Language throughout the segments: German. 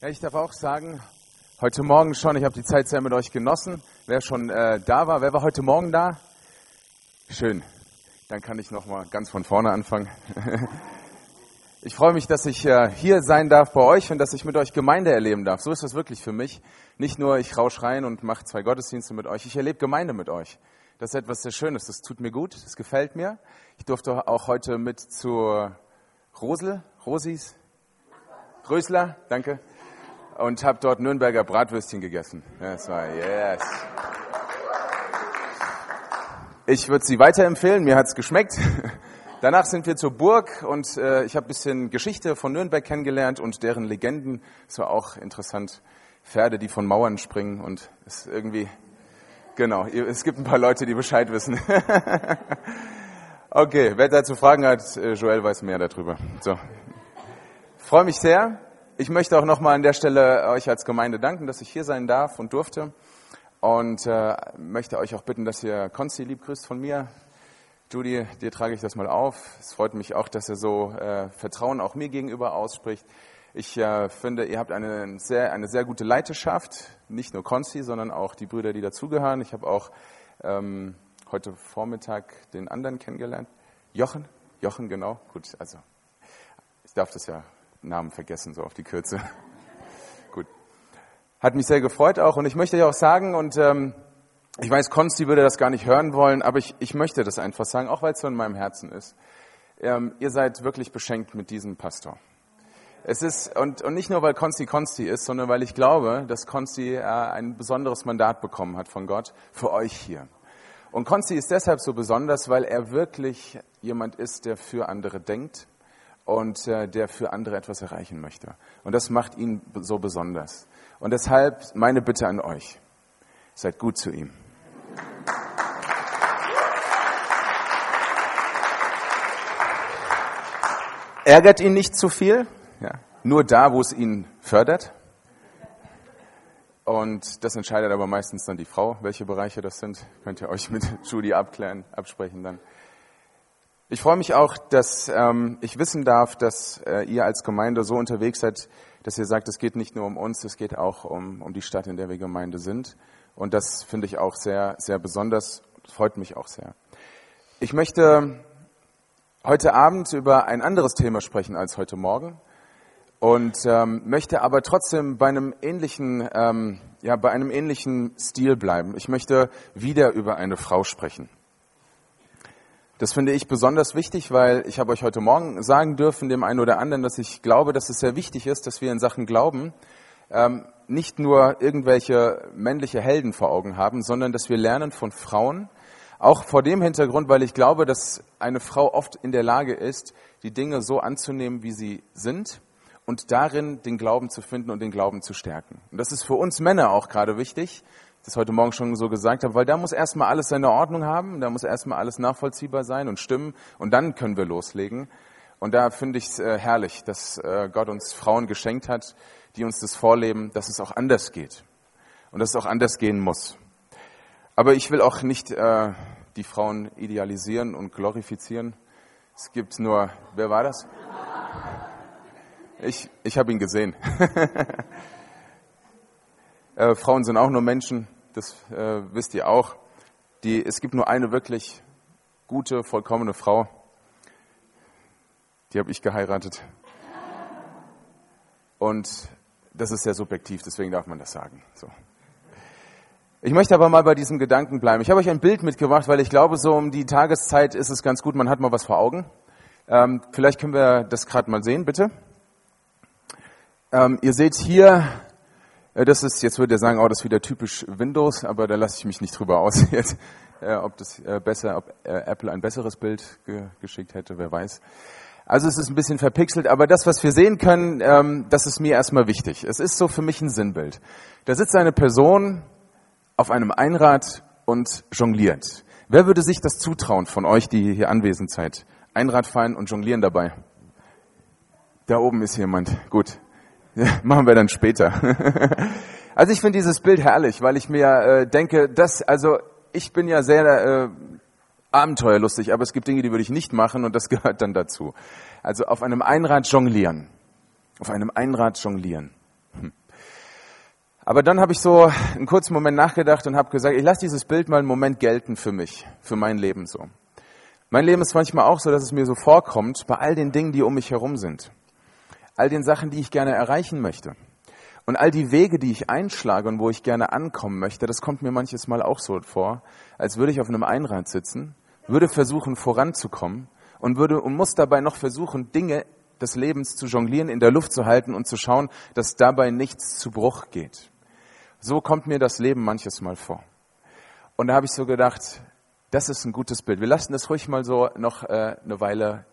Ja, ich darf auch sagen, heute Morgen schon, ich habe die Zeit sehr mit euch genossen. Wer schon äh, da war, wer war heute Morgen da? Schön. Dann kann ich noch mal ganz von vorne anfangen. ich freue mich, dass ich äh, hier sein darf bei euch und dass ich mit euch Gemeinde erleben darf. So ist das wirklich für mich. Nicht nur ich rausch rein und mache zwei Gottesdienste mit euch. Ich erlebe Gemeinde mit euch. Das ist etwas sehr Schönes. Das tut mir gut. Das gefällt mir. Ich durfte auch heute mit zu Rosel, Rosis, Rösler, danke und habe dort Nürnberger Bratwürstchen gegessen. Das war yes. Ich würde sie weiterempfehlen, mir hat's geschmeckt. Danach sind wir zur Burg und äh, ich habe ein bisschen Geschichte von Nürnberg kennengelernt und deren Legenden. Es war auch interessant. Pferde, die von Mauern springen und ist irgendwie, genau, es gibt ein paar Leute, die Bescheid wissen. okay, wer dazu Fragen hat, äh, Joel weiß mehr darüber. So. Freue mich sehr. Ich möchte auch nochmal an der Stelle euch als Gemeinde danken, dass ich hier sein darf und durfte. Und äh, möchte euch auch bitten, dass ihr Konsti lieb grüßt von mir. Judy, dir trage ich das mal auf. Es freut mich auch, dass er so äh, Vertrauen auch mir gegenüber ausspricht. Ich äh, finde, ihr habt eine sehr, eine sehr gute Leiterschaft. Nicht nur Konsti, sondern auch die Brüder, die dazugehören. Ich habe auch ähm, heute Vormittag den anderen kennengelernt. Jochen? Jochen, genau. Gut, also ich darf das ja Namen vergessen, so auf die Kürze. Gut. Hat mich sehr gefreut auch und ich möchte ja auch sagen, und ähm, ich weiß, Konsti würde das gar nicht hören wollen, aber ich, ich möchte das einfach sagen, auch weil es so in meinem Herzen ist. Ähm, ihr seid wirklich beschenkt mit diesem Pastor. Es ist, und, und nicht nur, weil Konsti Konsti ist, sondern weil ich glaube, dass Konsti äh, ein besonderes Mandat bekommen hat von Gott für euch hier. Und Konsti ist deshalb so besonders, weil er wirklich jemand ist, der für andere denkt, und äh, der für andere etwas erreichen möchte. Und das macht ihn so besonders. Und deshalb meine Bitte an euch, seid gut zu ihm. Ärgert ihn nicht zu viel, ja, nur da, wo es ihn fördert. Und das entscheidet aber meistens dann die Frau, welche Bereiche das sind. Könnt ihr euch mit Judy abklären, absprechen dann. Ich freue mich auch, dass ähm, ich wissen darf, dass äh, ihr als Gemeinde so unterwegs seid, dass ihr sagt, es geht nicht nur um uns, es geht auch um, um die Stadt, in der wir Gemeinde sind. Und das finde ich auch sehr, sehr besonders, freut mich auch sehr. Ich möchte heute Abend über ein anderes Thema sprechen als heute Morgen und ähm, möchte aber trotzdem bei einem ähnlichen, ähm, ja, bei einem ähnlichen Stil bleiben. Ich möchte wieder über eine Frau sprechen. Das finde ich besonders wichtig, weil ich habe euch heute Morgen sagen dürfen, dem einen oder anderen, dass ich glaube, dass es sehr wichtig ist, dass wir in Sachen Glauben ähm, nicht nur irgendwelche männliche Helden vor Augen haben, sondern dass wir lernen von Frauen, auch vor dem Hintergrund, weil ich glaube, dass eine Frau oft in der Lage ist, die Dinge so anzunehmen, wie sie sind und darin den Glauben zu finden und den Glauben zu stärken. Und das ist für uns Männer auch gerade wichtig, das heute Morgen schon so gesagt habe, weil da muss erstmal alles seine Ordnung haben, da muss erstmal alles nachvollziehbar sein und stimmen und dann können wir loslegen. Und da finde ich es äh, herrlich, dass äh, Gott uns Frauen geschenkt hat, die uns das vorleben, dass es auch anders geht und dass es auch anders gehen muss. Aber ich will auch nicht äh, die Frauen idealisieren und glorifizieren. Es gibt nur, wer war das? Ich, ich habe ihn gesehen. äh, Frauen sind auch nur Menschen, das äh, wisst ihr auch. Die, es gibt nur eine wirklich gute, vollkommene Frau. Die habe ich geheiratet. Und das ist sehr subjektiv, deswegen darf man das sagen. So. Ich möchte aber mal bei diesem Gedanken bleiben. Ich habe euch ein Bild mitgebracht, weil ich glaube, so um die Tageszeit ist es ganz gut, man hat mal was vor Augen. Ähm, vielleicht können wir das gerade mal sehen, bitte. Ähm, ihr seht hier das ist, jetzt würde er sagen, oh, das ist wieder typisch Windows, aber da lasse ich mich nicht drüber aus jetzt, äh, ob das äh, besser, ob Apple ein besseres Bild ge geschickt hätte, wer weiß. Also es ist ein bisschen verpixelt, aber das, was wir sehen können, ähm, das ist mir erstmal wichtig. Es ist so für mich ein Sinnbild. Da sitzt eine Person auf einem Einrad und jongliert. Wer würde sich das zutrauen von euch, die hier anwesend seid? Einrad fahren und jonglieren dabei. Da oben ist jemand. Gut. machen wir dann später. also ich finde dieses Bild herrlich, weil ich mir äh, denke, dass, also ich bin ja sehr äh, abenteuerlustig, aber es gibt Dinge, die würde ich nicht machen und das gehört dann dazu. Also auf einem Einrad jonglieren. Auf einem Einrad jonglieren. Hm. Aber dann habe ich so einen kurzen Moment nachgedacht und habe gesagt, ich lasse dieses Bild mal einen Moment gelten für mich, für mein Leben so. Mein Leben ist manchmal auch so, dass es mir so vorkommt, bei all den Dingen, die um mich herum sind, all den Sachen, die ich gerne erreichen möchte und all die Wege, die ich einschlage und wo ich gerne ankommen möchte, das kommt mir manches Mal auch so vor, als würde ich auf einem Einrad sitzen, würde versuchen voranzukommen und würde und muss dabei noch versuchen, Dinge des Lebens zu jonglieren, in der Luft zu halten und zu schauen, dass dabei nichts zu Bruch geht. So kommt mir das Leben manches Mal vor. Und da habe ich so gedacht, das ist ein gutes Bild. Wir lassen das ruhig mal so noch äh, eine Weile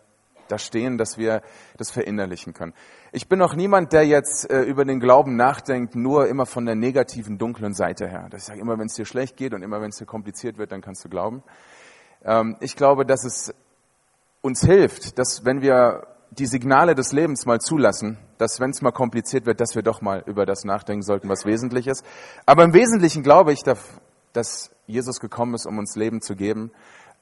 da stehen, dass wir das verinnerlichen können. Ich bin noch niemand, der jetzt äh, über den Glauben nachdenkt, nur immer von der negativen, dunklen Seite her. Das ich sage immer, wenn es dir schlecht geht und immer wenn es dir kompliziert wird, dann kannst du glauben. Ähm, ich glaube, dass es uns hilft, dass wenn wir die Signale des Lebens mal zulassen, dass wenn es mal kompliziert wird, dass wir doch mal über das nachdenken sollten, was wesentlich ist. Aber im Wesentlichen glaube ich, dass Jesus gekommen ist, um uns Leben zu geben,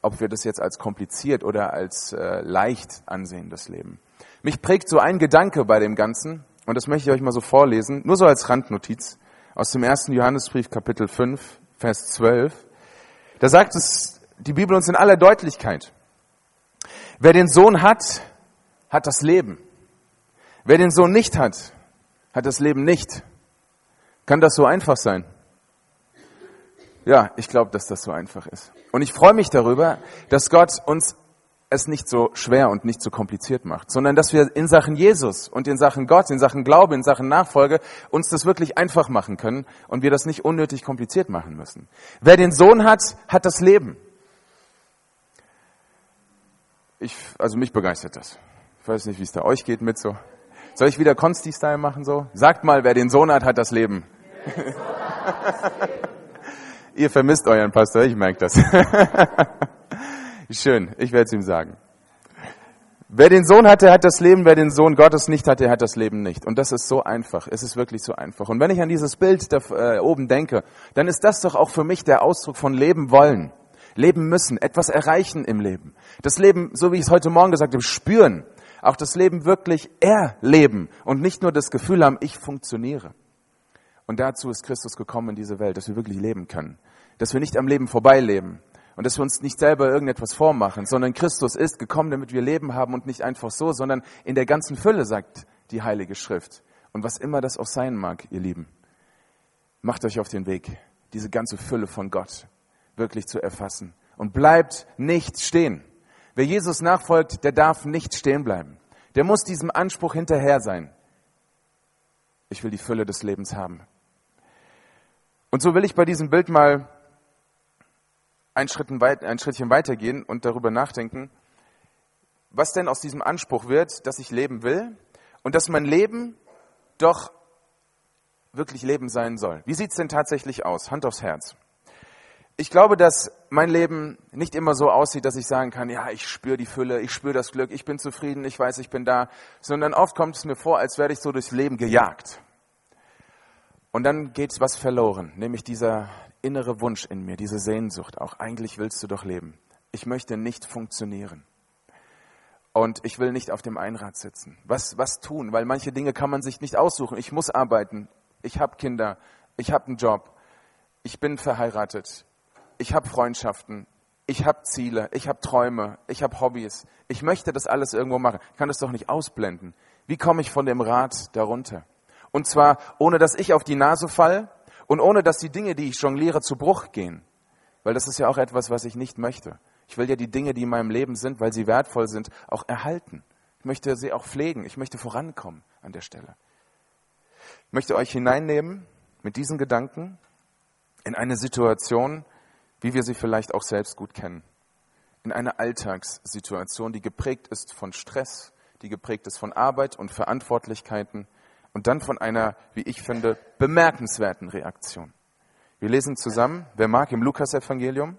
ob wir das jetzt als kompliziert oder als äh, leicht ansehen, das Leben. Mich prägt so ein Gedanke bei dem Ganzen, und das möchte ich euch mal so vorlesen, nur so als Randnotiz, aus dem ersten Johannesbrief Kapitel 5, Vers 12. Da sagt es die Bibel uns in aller Deutlichkeit, wer den Sohn hat, hat das Leben. Wer den Sohn nicht hat, hat das Leben nicht. Kann das so einfach sein? Ja, ich glaube, dass das so einfach ist. Und ich freue mich darüber, dass Gott uns es nicht so schwer und nicht so kompliziert macht, sondern dass wir in Sachen Jesus und in Sachen Gott, in Sachen Glaube, in Sachen Nachfolge uns das wirklich einfach machen können und wir das nicht unnötig kompliziert machen müssen. Wer den Sohn hat, hat das Leben. Ich, also mich begeistert das. Ich weiß nicht, wie es da euch geht mit so. Soll ich wieder Consti-Style machen so? Sagt mal, wer den Sohn hat, hat das Leben. Ihr vermisst euren Pastor, ich merke das. Schön, ich werde es ihm sagen. Wer den Sohn hatte, hat das Leben. Wer den Sohn Gottes nicht hatte, hat das Leben nicht. Und das ist so einfach. Es ist wirklich so einfach. Und wenn ich an dieses Bild da äh, oben denke, dann ist das doch auch für mich der Ausdruck von Leben wollen. Leben müssen, etwas erreichen im Leben. Das Leben, so wie ich es heute Morgen gesagt habe, spüren. Auch das Leben wirklich erleben und nicht nur das Gefühl haben, ich funktioniere. Und dazu ist Christus gekommen in diese Welt, dass wir wirklich leben können. Dass wir nicht am Leben vorbeileben und dass wir uns nicht selber irgendetwas vormachen, sondern Christus ist gekommen, damit wir Leben haben und nicht einfach so, sondern in der ganzen Fülle, sagt die Heilige Schrift. Und was immer das auch sein mag, ihr Lieben, macht euch auf den Weg, diese ganze Fülle von Gott wirklich zu erfassen. Und bleibt nicht stehen. Wer Jesus nachfolgt, der darf nicht stehen bleiben. Der muss diesem Anspruch hinterher sein. Ich will die Fülle des Lebens haben. Und so will ich bei diesem Bild mal ein, Schritt weit, ein Schrittchen weitergehen und darüber nachdenken, was denn aus diesem Anspruch wird, dass ich leben will und dass mein Leben doch wirklich Leben sein soll. Wie sieht es denn tatsächlich aus? Hand aufs Herz. Ich glaube, dass mein Leben nicht immer so aussieht, dass ich sagen kann, ja, ich spüre die Fülle, ich spüre das Glück, ich bin zufrieden, ich weiß, ich bin da, sondern oft kommt es mir vor, als werde ich so durchs Leben gejagt. Und dann geht was verloren, nämlich dieser innere Wunsch in mir, diese Sehnsucht. Auch eigentlich willst du doch leben. Ich möchte nicht funktionieren. Und ich will nicht auf dem Einrad sitzen. Was, was tun? Weil manche Dinge kann man sich nicht aussuchen. Ich muss arbeiten. Ich habe Kinder. Ich habe einen Job. Ich bin verheiratet. Ich habe Freundschaften. Ich habe Ziele. Ich habe Träume. Ich habe Hobbys. Ich möchte das alles irgendwo machen. Ich kann das doch nicht ausblenden. Wie komme ich von dem Rad darunter? Und zwar ohne, dass ich auf die Nase fall und ohne, dass die Dinge, die ich jongliere, zu Bruch gehen. Weil das ist ja auch etwas, was ich nicht möchte. Ich will ja die Dinge, die in meinem Leben sind, weil sie wertvoll sind, auch erhalten. Ich möchte sie auch pflegen. Ich möchte vorankommen an der Stelle. Ich möchte euch hineinnehmen mit diesen Gedanken in eine Situation, wie wir sie vielleicht auch selbst gut kennen. In eine Alltagssituation, die geprägt ist von Stress, die geprägt ist von Arbeit und Verantwortlichkeiten, und dann von einer, wie ich finde, bemerkenswerten Reaktion. Wir lesen zusammen, wer mag, im Lukas-Evangelium,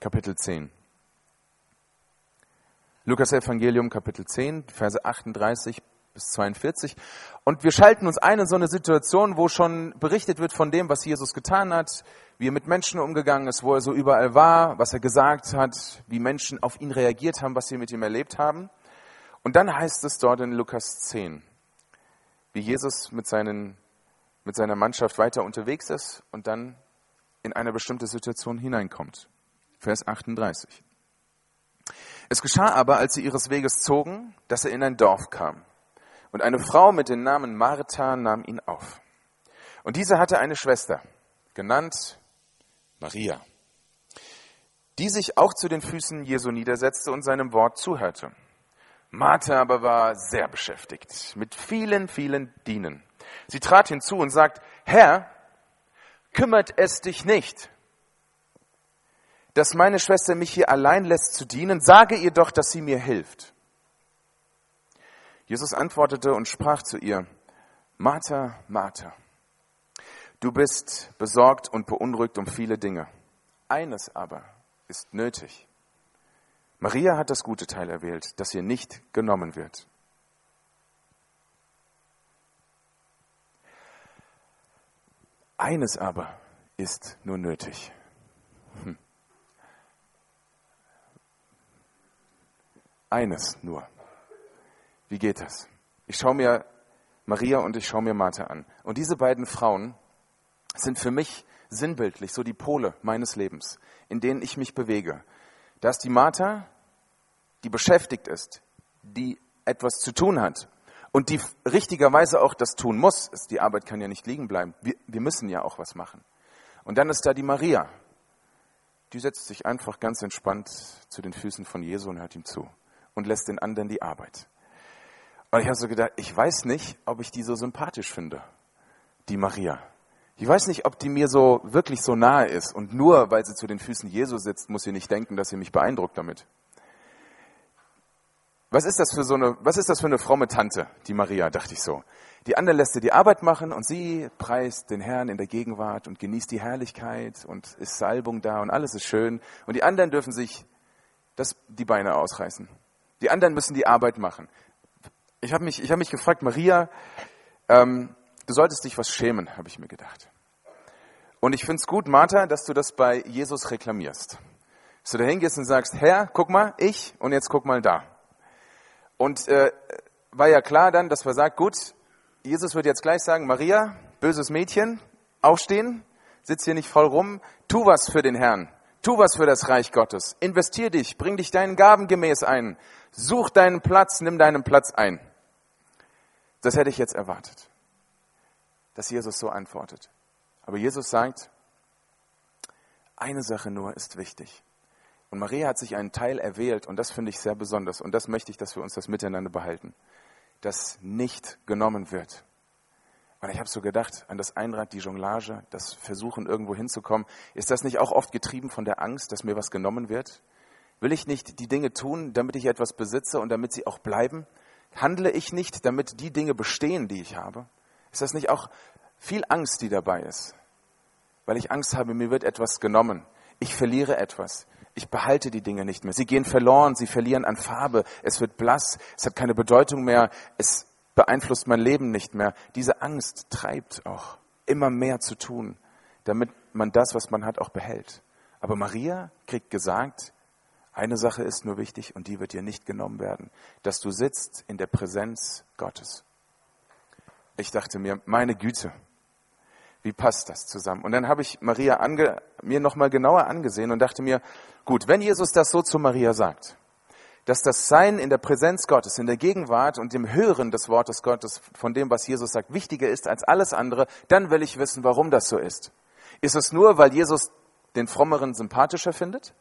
Kapitel 10. Lukas-Evangelium, Kapitel 10, Verse 38 bis 42. Und wir schalten uns ein in so eine Situation, wo schon berichtet wird von dem, was Jesus getan hat, wie er mit Menschen umgegangen ist, wo er so überall war, was er gesagt hat, wie Menschen auf ihn reagiert haben, was sie mit ihm erlebt haben. Und dann heißt es dort in Lukas 10, wie Jesus mit seinen mit seiner Mannschaft weiter unterwegs ist und dann in eine bestimmte Situation hineinkommt. Vers 38. Es geschah aber, als sie ihres Weges zogen, dass er in ein Dorf kam. Und eine Frau mit dem Namen Martha nahm ihn auf. Und diese hatte eine Schwester, genannt Maria, die sich auch zu den Füßen Jesu niedersetzte und seinem Wort zuhörte. Martha aber war sehr beschäftigt mit vielen, vielen Dienen. Sie trat hinzu und sagt, Herr, kümmert es dich nicht, dass meine Schwester mich hier allein lässt zu dienen, sage ihr doch, dass sie mir hilft. Jesus antwortete und sprach zu ihr, Martha, Martha, du bist besorgt und beunruhigt um viele Dinge. Eines aber ist nötig. Maria hat das gute Teil erwählt, das ihr nicht genommen wird. Eines aber ist nur nötig. Hm. Eines nur. Wie geht das? Ich schaue mir Maria und ich schaue mir Martha an. Und diese beiden Frauen sind für mich sinnbildlich so die Pole meines Lebens, in denen ich mich bewege. Da ist die Martha, die beschäftigt ist, die etwas zu tun hat und die richtigerweise auch das tun muss. Die Arbeit kann ja nicht liegen bleiben. Wir, wir müssen ja auch was machen. Und dann ist da die Maria. Die setzt sich einfach ganz entspannt zu den Füßen von Jesu und hört ihm zu und lässt den anderen die Arbeit. Und ich habe so gedacht, ich weiß nicht, ob ich die so sympathisch finde, die Maria. Ich weiß nicht, ob die mir so wirklich so nahe ist. Und nur weil sie zu den Füßen Jesu sitzt, muss sie nicht denken, dass sie mich beeindruckt damit. Was ist das für so eine, was ist das für eine fromme Tante, die Maria, dachte ich so. Die andere lässt ihr die Arbeit machen und sie preist den Herrn in der Gegenwart und genießt die Herrlichkeit und ist Salbung da und alles ist schön. Und die anderen dürfen sich das, die Beine ausreißen. Die anderen müssen die Arbeit machen. Ich habe mich, ich hab mich gefragt, Maria, ähm, du solltest dich was schämen, habe ich mir gedacht. Und ich finde es gut, Martha, dass du das bei Jesus reklamierst. Dass du da hingehst und sagst, Herr, guck mal, ich und jetzt guck mal da. Und äh, war ja klar dann, dass wir sagt, gut, Jesus wird jetzt gleich sagen, Maria, böses Mädchen, aufstehen, sitz hier nicht voll rum, tu was für den Herrn, tu was für das Reich Gottes, investier dich, bring dich deinen Gaben gemäß ein, such deinen Platz, nimm deinen Platz ein. Das hätte ich jetzt erwartet, dass Jesus so antwortet. Aber Jesus sagt, eine Sache nur ist wichtig. Und Maria hat sich einen Teil erwählt und das finde ich sehr besonders und das möchte ich, dass wir uns das miteinander behalten, das nicht genommen wird. Und ich habe so gedacht an das Einrad, die Jonglage, das Versuchen irgendwo hinzukommen. Ist das nicht auch oft getrieben von der Angst, dass mir was genommen wird? Will ich nicht die Dinge tun, damit ich etwas besitze und damit sie auch bleiben? Handle ich nicht, damit die Dinge bestehen, die ich habe? Ist das nicht auch viel Angst, die dabei ist? Weil ich Angst habe, mir wird etwas genommen. Ich verliere etwas. Ich behalte die Dinge nicht mehr. Sie gehen verloren, sie verlieren an Farbe, es wird blass, es hat keine Bedeutung mehr, es beeinflusst mein Leben nicht mehr. Diese Angst treibt auch immer mehr zu tun, damit man das, was man hat, auch behält. Aber Maria kriegt gesagt, eine Sache ist nur wichtig und die wird dir nicht genommen werden, dass du sitzt in der Präsenz Gottes. Ich dachte mir, meine Güte, wie passt das zusammen? Und dann habe ich Maria ange, mir nochmal genauer angesehen und dachte mir, gut, wenn Jesus das so zu Maria sagt, dass das Sein in der Präsenz Gottes, in der Gegenwart und dem Hören des Wortes Gottes, von dem, was Jesus sagt, wichtiger ist als alles andere, dann will ich wissen, warum das so ist. Ist es nur, weil Jesus den Frommeren sympathischer findet?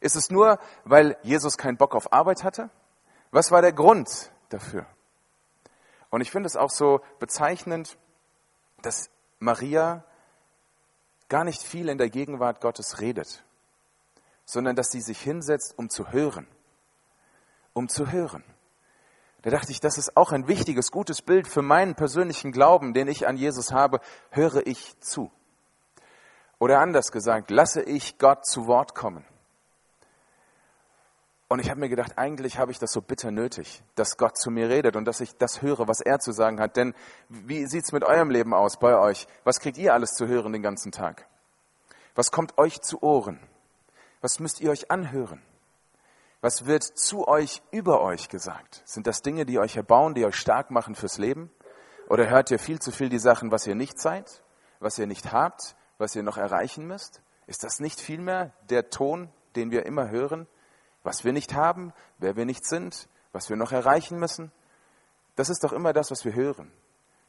Ist es nur, weil Jesus keinen Bock auf Arbeit hatte? Was war der Grund dafür? Und ich finde es auch so bezeichnend, dass Maria gar nicht viel in der Gegenwart Gottes redet, sondern dass sie sich hinsetzt, um zu hören. Um zu hören. Da dachte ich, das ist auch ein wichtiges, gutes Bild für meinen persönlichen Glauben, den ich an Jesus habe. Höre ich zu. Oder anders gesagt, lasse ich Gott zu Wort kommen. Und ich habe mir gedacht, eigentlich habe ich das so bitter nötig, dass Gott zu mir redet und dass ich das höre, was er zu sagen hat. Denn wie sieht's mit eurem Leben aus bei euch? Was kriegt ihr alles zu hören den ganzen Tag? Was kommt euch zu Ohren? Was müsst ihr euch anhören? Was wird zu euch über euch gesagt? Sind das Dinge, die euch erbauen, die euch stark machen fürs Leben? Oder hört ihr viel zu viel die Sachen, was ihr nicht seid, was ihr nicht habt, was ihr noch erreichen müsst? Ist das nicht vielmehr der Ton, den wir immer hören? Was wir nicht haben, wer wir nicht sind, was wir noch erreichen müssen? Das ist doch immer das, was wir hören,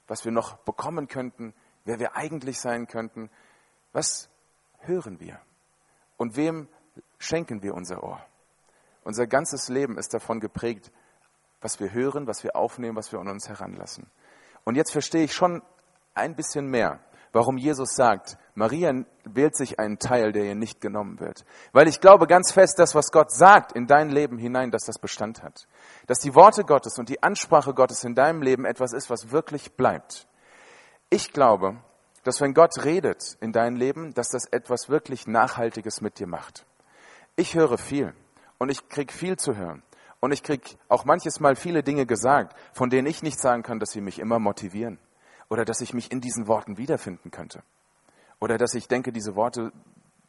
was wir noch bekommen könnten, wer wir eigentlich sein könnten. Was hören wir? Und wem schenken wir unser Ohr? Unser ganzes Leben ist davon geprägt, was wir hören, was wir aufnehmen, was wir an uns heranlassen. Und jetzt verstehe ich schon ein bisschen mehr, warum Jesus sagt, Maria wählt sich einen Teil, der ihr nicht genommen wird. Weil ich glaube ganz fest, dass was Gott sagt in dein Leben hinein, dass das Bestand hat. Dass die Worte Gottes und die Ansprache Gottes in deinem Leben etwas ist, was wirklich bleibt. Ich glaube, dass wenn Gott redet in dein Leben, dass das etwas wirklich Nachhaltiges mit dir macht. Ich höre viel und ich krieg viel zu hören. Und ich krieg auch manches Mal viele Dinge gesagt, von denen ich nicht sagen kann, dass sie mich immer motivieren oder dass ich mich in diesen Worten wiederfinden könnte oder dass ich denke, diese Worte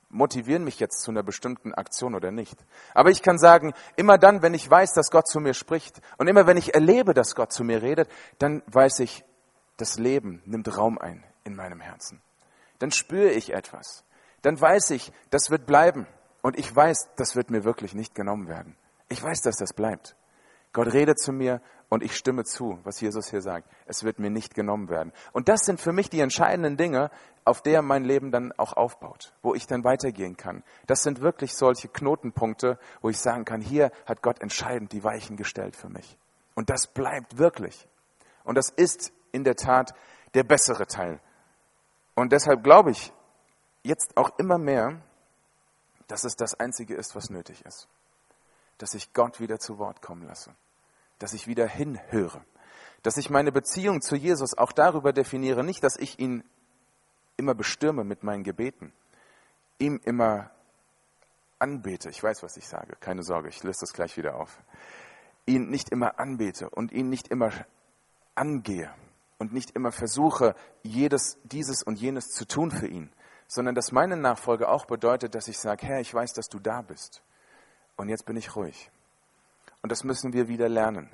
motivieren mich jetzt zu einer bestimmten Aktion oder nicht. Aber ich kann sagen, immer dann, wenn ich weiß, dass Gott zu mir spricht und immer wenn ich erlebe, dass Gott zu mir redet, dann weiß ich, das Leben nimmt Raum ein in meinem Herzen. Dann spüre ich etwas. Dann weiß ich, das wird bleiben. Und ich weiß, das wird mir wirklich nicht genommen werden. Ich weiß, dass das bleibt. Gott redet zu mir und ich stimme zu, was Jesus hier sagt. Es wird mir nicht genommen werden. Und das sind für mich die entscheidenden Dinge, auf der mein Leben dann auch aufbaut, wo ich dann weitergehen kann. Das sind wirklich solche Knotenpunkte, wo ich sagen kann, hier hat Gott entscheidend die Weichen gestellt für mich. Und das bleibt wirklich. Und das ist in der Tat der bessere Teil. Und deshalb glaube ich jetzt auch immer mehr, dass es das Einzige ist, was nötig ist. Dass ich Gott wieder zu Wort kommen lasse. Dass ich wieder hinhöre. Dass ich meine Beziehung zu Jesus auch darüber definiere, nicht, dass ich ihn immer bestürme mit meinen Gebeten, ihm immer anbete. Ich weiß, was ich sage. Keine Sorge, ich löse das gleich wieder auf. Ihn nicht immer anbete und ihn nicht immer angehe und nicht immer versuche, jedes, dieses und jenes zu tun für ihn, sondern dass meine Nachfolge auch bedeutet, dass ich sage, Herr, ich weiß, dass du da bist. Und jetzt bin ich ruhig. Und das müssen wir wieder lernen.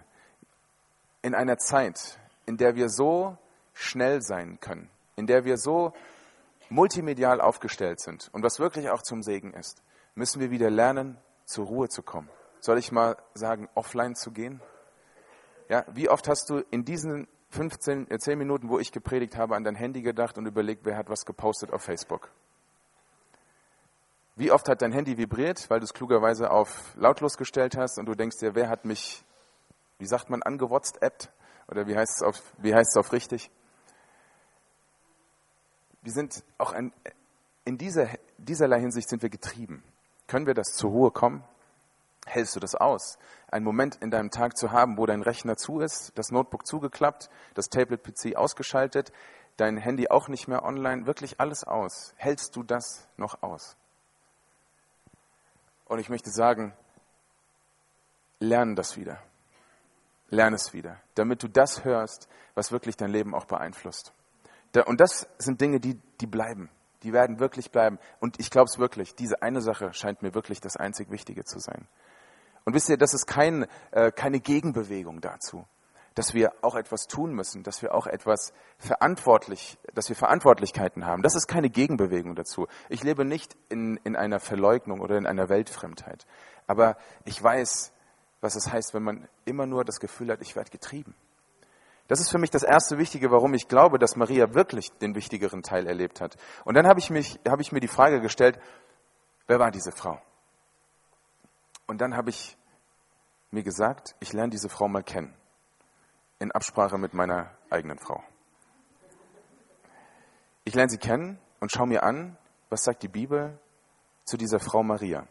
In einer Zeit, in der wir so schnell sein können, in der wir so multimedial aufgestellt sind und was wirklich auch zum Segen ist, müssen wir wieder lernen, zur Ruhe zu kommen. Soll ich mal sagen, offline zu gehen? Ja, wie oft hast du in diesen 15, 10 äh, Minuten, wo ich gepredigt habe, an dein Handy gedacht und überlegt, wer hat was gepostet auf Facebook. Wie oft hat dein Handy vibriert, weil du es klugerweise auf lautlos gestellt hast und du denkst dir, wer hat mich, wie sagt man, angewhatsappt? Oder wie heißt es auf, wie heißt es auf richtig? Wir sind auch ein, in dieser, dieserlei Hinsicht sind wir getrieben. Können wir das zur Ruhe kommen? Hältst du das aus? Einen Moment in deinem Tag zu haben, wo dein Rechner zu ist, das Notebook zugeklappt, das Tablet-PC ausgeschaltet, dein Handy auch nicht mehr online, wirklich alles aus. Hältst du das noch aus? Und ich möchte sagen, lerne das wieder. Lerne es wieder, damit du das hörst, was wirklich dein Leben auch beeinflusst. Und das sind Dinge, die, die bleiben. Die werden wirklich bleiben. Und ich glaube es wirklich, diese eine Sache scheint mir wirklich das einzig Wichtige zu sein. Und wisst ihr, das ist kein, äh, keine Gegenbewegung dazu, dass wir auch etwas tun müssen, dass wir auch etwas verantwortlich, dass wir Verantwortlichkeiten haben. Das ist keine Gegenbewegung dazu. Ich lebe nicht in, in einer Verleugnung oder in einer Weltfremdheit. Aber ich weiß, was es heißt, wenn man immer nur das Gefühl hat, ich werde getrieben. Das ist für mich das erste Wichtige, warum ich glaube, dass Maria wirklich den wichtigeren Teil erlebt hat. Und dann habe ich, mich, habe ich mir die Frage gestellt, wer war diese Frau? Und dann habe ich mir gesagt, ich lerne diese Frau mal kennen. In Absprache mit meiner eigenen Frau. Ich lerne sie kennen und schaue mir an, was sagt die Bibel zu dieser Frau Maria.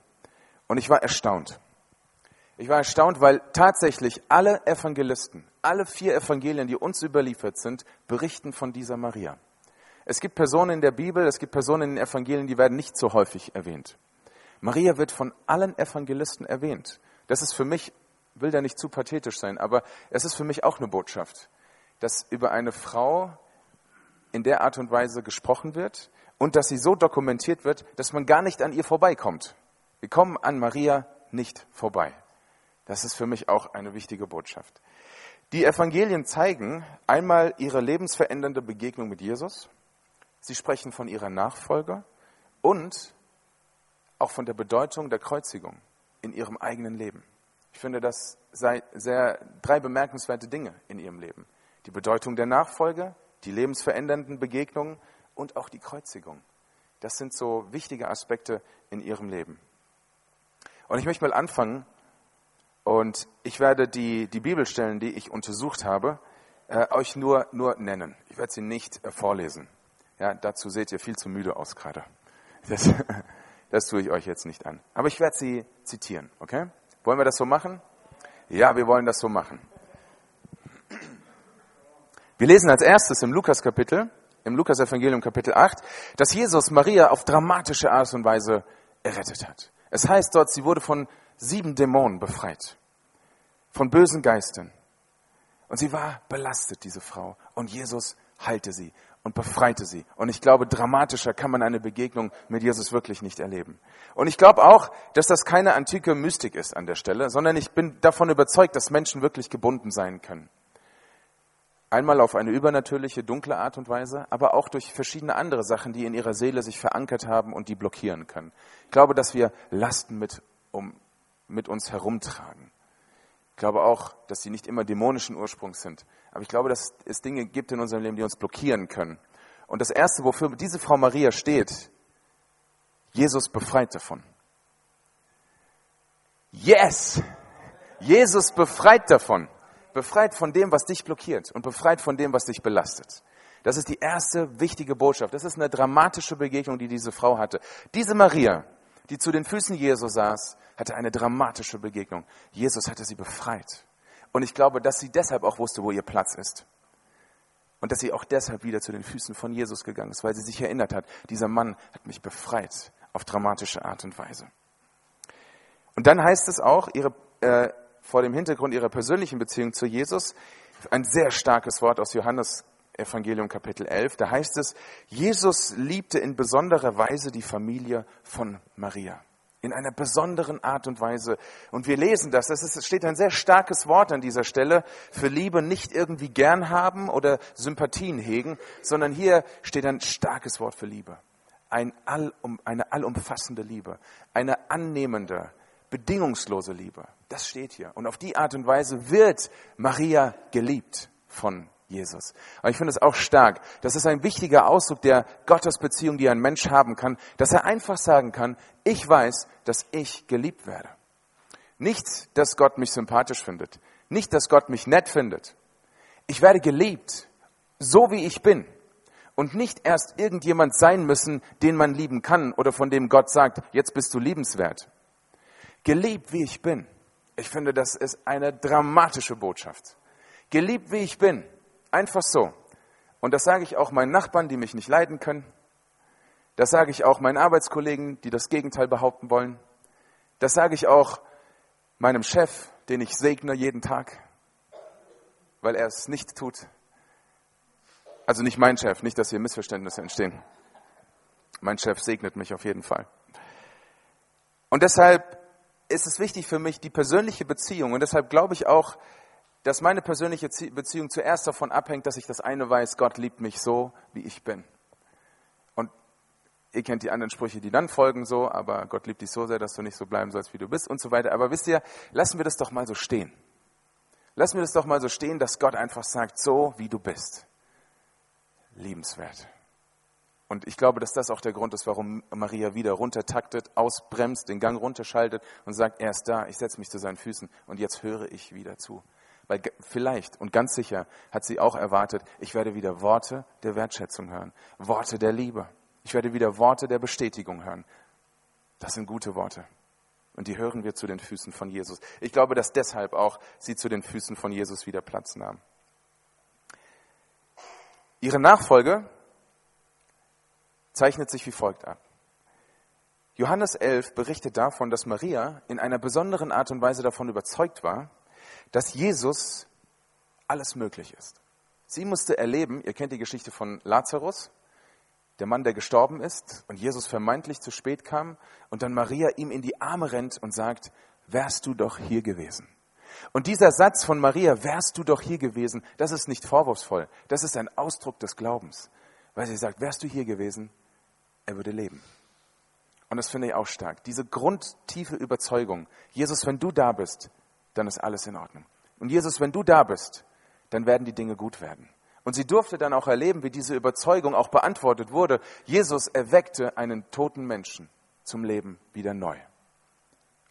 Und ich war erstaunt. Ich war erstaunt, weil tatsächlich alle Evangelisten, alle vier Evangelien, die uns überliefert sind, berichten von dieser Maria. Es gibt Personen in der Bibel, es gibt Personen in den Evangelien, die werden nicht so häufig erwähnt. Maria wird von allen Evangelisten erwähnt. Das ist für mich, will da nicht zu pathetisch sein, aber es ist für mich auch eine Botschaft, dass über eine Frau in der Art und Weise gesprochen wird und dass sie so dokumentiert wird, dass man gar nicht an ihr vorbeikommt. Wir kommen an Maria nicht vorbei. Das ist für mich auch eine wichtige Botschaft. Die Evangelien zeigen einmal ihre lebensverändernde Begegnung mit Jesus. Sie sprechen von ihrer Nachfolge und auch von der Bedeutung der Kreuzigung in ihrem eigenen Leben. Ich finde, das sei sehr drei bemerkenswerte Dinge in ihrem Leben. Die Bedeutung der Nachfolge, die lebensverändernden Begegnungen und auch die Kreuzigung. Das sind so wichtige Aspekte in ihrem Leben. Und ich möchte mal anfangen und ich werde die, die Bibelstellen, die ich untersucht habe, äh, euch nur, nur nennen. Ich werde sie nicht äh, vorlesen. Ja, dazu seht ihr viel zu müde aus gerade. Das, das tue ich euch jetzt nicht an. Aber ich werde sie zitieren, okay? Wollen wir das so machen? Ja, wir wollen das so machen. Wir lesen als erstes im Lukas-Kapitel, im Lukas-Evangelium Kapitel 8, dass Jesus Maria auf dramatische Art und Weise errettet hat. Es heißt dort, sie wurde von sieben Dämonen befreit, von bösen Geistern. Und sie war belastet, diese Frau. Und Jesus heilte sie und befreite sie. Und ich glaube, dramatischer kann man eine Begegnung mit Jesus wirklich nicht erleben. Und ich glaube auch, dass das keine antike Mystik ist an der Stelle, sondern ich bin davon überzeugt, dass Menschen wirklich gebunden sein können. Einmal auf eine übernatürliche, dunkle Art und Weise, aber auch durch verschiedene andere Sachen, die in ihrer Seele sich verankert haben und die blockieren können. Ich glaube, dass wir Lasten mit, um, mit uns herumtragen. Ich glaube auch, dass sie nicht immer dämonischen Ursprungs sind. Aber ich glaube, dass es Dinge gibt in unserem Leben, die uns blockieren können. Und das Erste, wofür diese Frau Maria steht, Jesus befreit davon. Yes! Jesus befreit davon. Befreit von dem, was dich blockiert und befreit von dem, was dich belastet. Das ist die erste wichtige Botschaft. Das ist eine dramatische Begegnung, die diese Frau hatte. Diese Maria, die zu den Füßen Jesu saß, hatte eine dramatische Begegnung. Jesus hatte sie befreit. Und ich glaube, dass sie deshalb auch wusste, wo ihr Platz ist. Und dass sie auch deshalb wieder zu den Füßen von Jesus gegangen ist, weil sie sich erinnert hat, dieser Mann hat mich befreit auf dramatische Art und Weise. Und dann heißt es auch, ihre, äh, vor dem Hintergrund ihrer persönlichen Beziehung zu Jesus, ein sehr starkes Wort aus Johannes Evangelium Kapitel 11, da heißt es, Jesus liebte in besonderer Weise die Familie von Maria. In einer besonderen Art und Weise. Und wir lesen das. Es steht ein sehr starkes Wort an dieser Stelle für Liebe nicht irgendwie gern haben oder Sympathien hegen, sondern hier steht ein starkes Wort für Liebe. Ein allum, eine allumfassende Liebe. Eine annehmende, bedingungslose Liebe. Das steht hier. Und auf die Art und Weise wird Maria geliebt von Jesus. Aber ich finde es auch stark. Das ist ein wichtiger Ausdruck der Gottesbeziehung, die ein Mensch haben kann, dass er einfach sagen kann, ich weiß, dass ich geliebt werde. Nicht, dass Gott mich sympathisch findet. Nicht, dass Gott mich nett findet. Ich werde geliebt, so wie ich bin. Und nicht erst irgendjemand sein müssen, den man lieben kann oder von dem Gott sagt, jetzt bist du liebenswert. Geliebt, wie ich bin. Ich finde, das ist eine dramatische Botschaft. Geliebt, wie ich bin Einfach so. Und das sage ich auch meinen Nachbarn, die mich nicht leiden können. Das sage ich auch meinen Arbeitskollegen, die das Gegenteil behaupten wollen. Das sage ich auch meinem Chef, den ich segne jeden Tag, weil er es nicht tut. Also nicht mein Chef, nicht, dass hier Missverständnisse entstehen. Mein Chef segnet mich auf jeden Fall. Und deshalb ist es wichtig für mich, die persönliche Beziehung. Und deshalb glaube ich auch, dass meine persönliche Beziehung zuerst davon abhängt, dass ich das eine weiß, Gott liebt mich so, wie ich bin. Und ihr kennt die anderen Sprüche, die dann folgen so, aber Gott liebt dich so sehr, dass du nicht so bleiben sollst, wie du bist und so weiter. Aber wisst ihr, lassen wir das doch mal so stehen. Lassen wir das doch mal so stehen, dass Gott einfach sagt, so wie du bist. Liebenswert. Und ich glaube, dass das auch der Grund ist, warum Maria wieder runtertaktet, ausbremst, den Gang runterschaltet und sagt, er ist da, ich setze mich zu seinen Füßen und jetzt höre ich wieder zu. Weil vielleicht und ganz sicher hat sie auch erwartet, ich werde wieder Worte der Wertschätzung hören, Worte der Liebe. Ich werde wieder Worte der Bestätigung hören. Das sind gute Worte. Und die hören wir zu den Füßen von Jesus. Ich glaube, dass deshalb auch sie zu den Füßen von Jesus wieder Platz nahm. Ihre Nachfolge zeichnet sich wie folgt ab. Johannes 11 berichtet davon, dass Maria in einer besonderen Art und Weise davon überzeugt war, dass Jesus alles möglich ist. Sie musste erleben, ihr kennt die Geschichte von Lazarus, der Mann, der gestorben ist und Jesus vermeintlich zu spät kam und dann Maria ihm in die Arme rennt und sagt, wärst du doch hier gewesen. Und dieser Satz von Maria, wärst du doch hier gewesen, das ist nicht vorwurfsvoll, das ist ein Ausdruck des Glaubens, weil sie sagt, wärst du hier gewesen, er würde leben. Und das finde ich auch stark. Diese grundtiefe Überzeugung, Jesus, wenn du da bist, dann ist alles in Ordnung. Und Jesus, wenn du da bist, dann werden die Dinge gut werden. Und sie durfte dann auch erleben, wie diese Überzeugung auch beantwortet wurde. Jesus erweckte einen toten Menschen zum Leben wieder neu.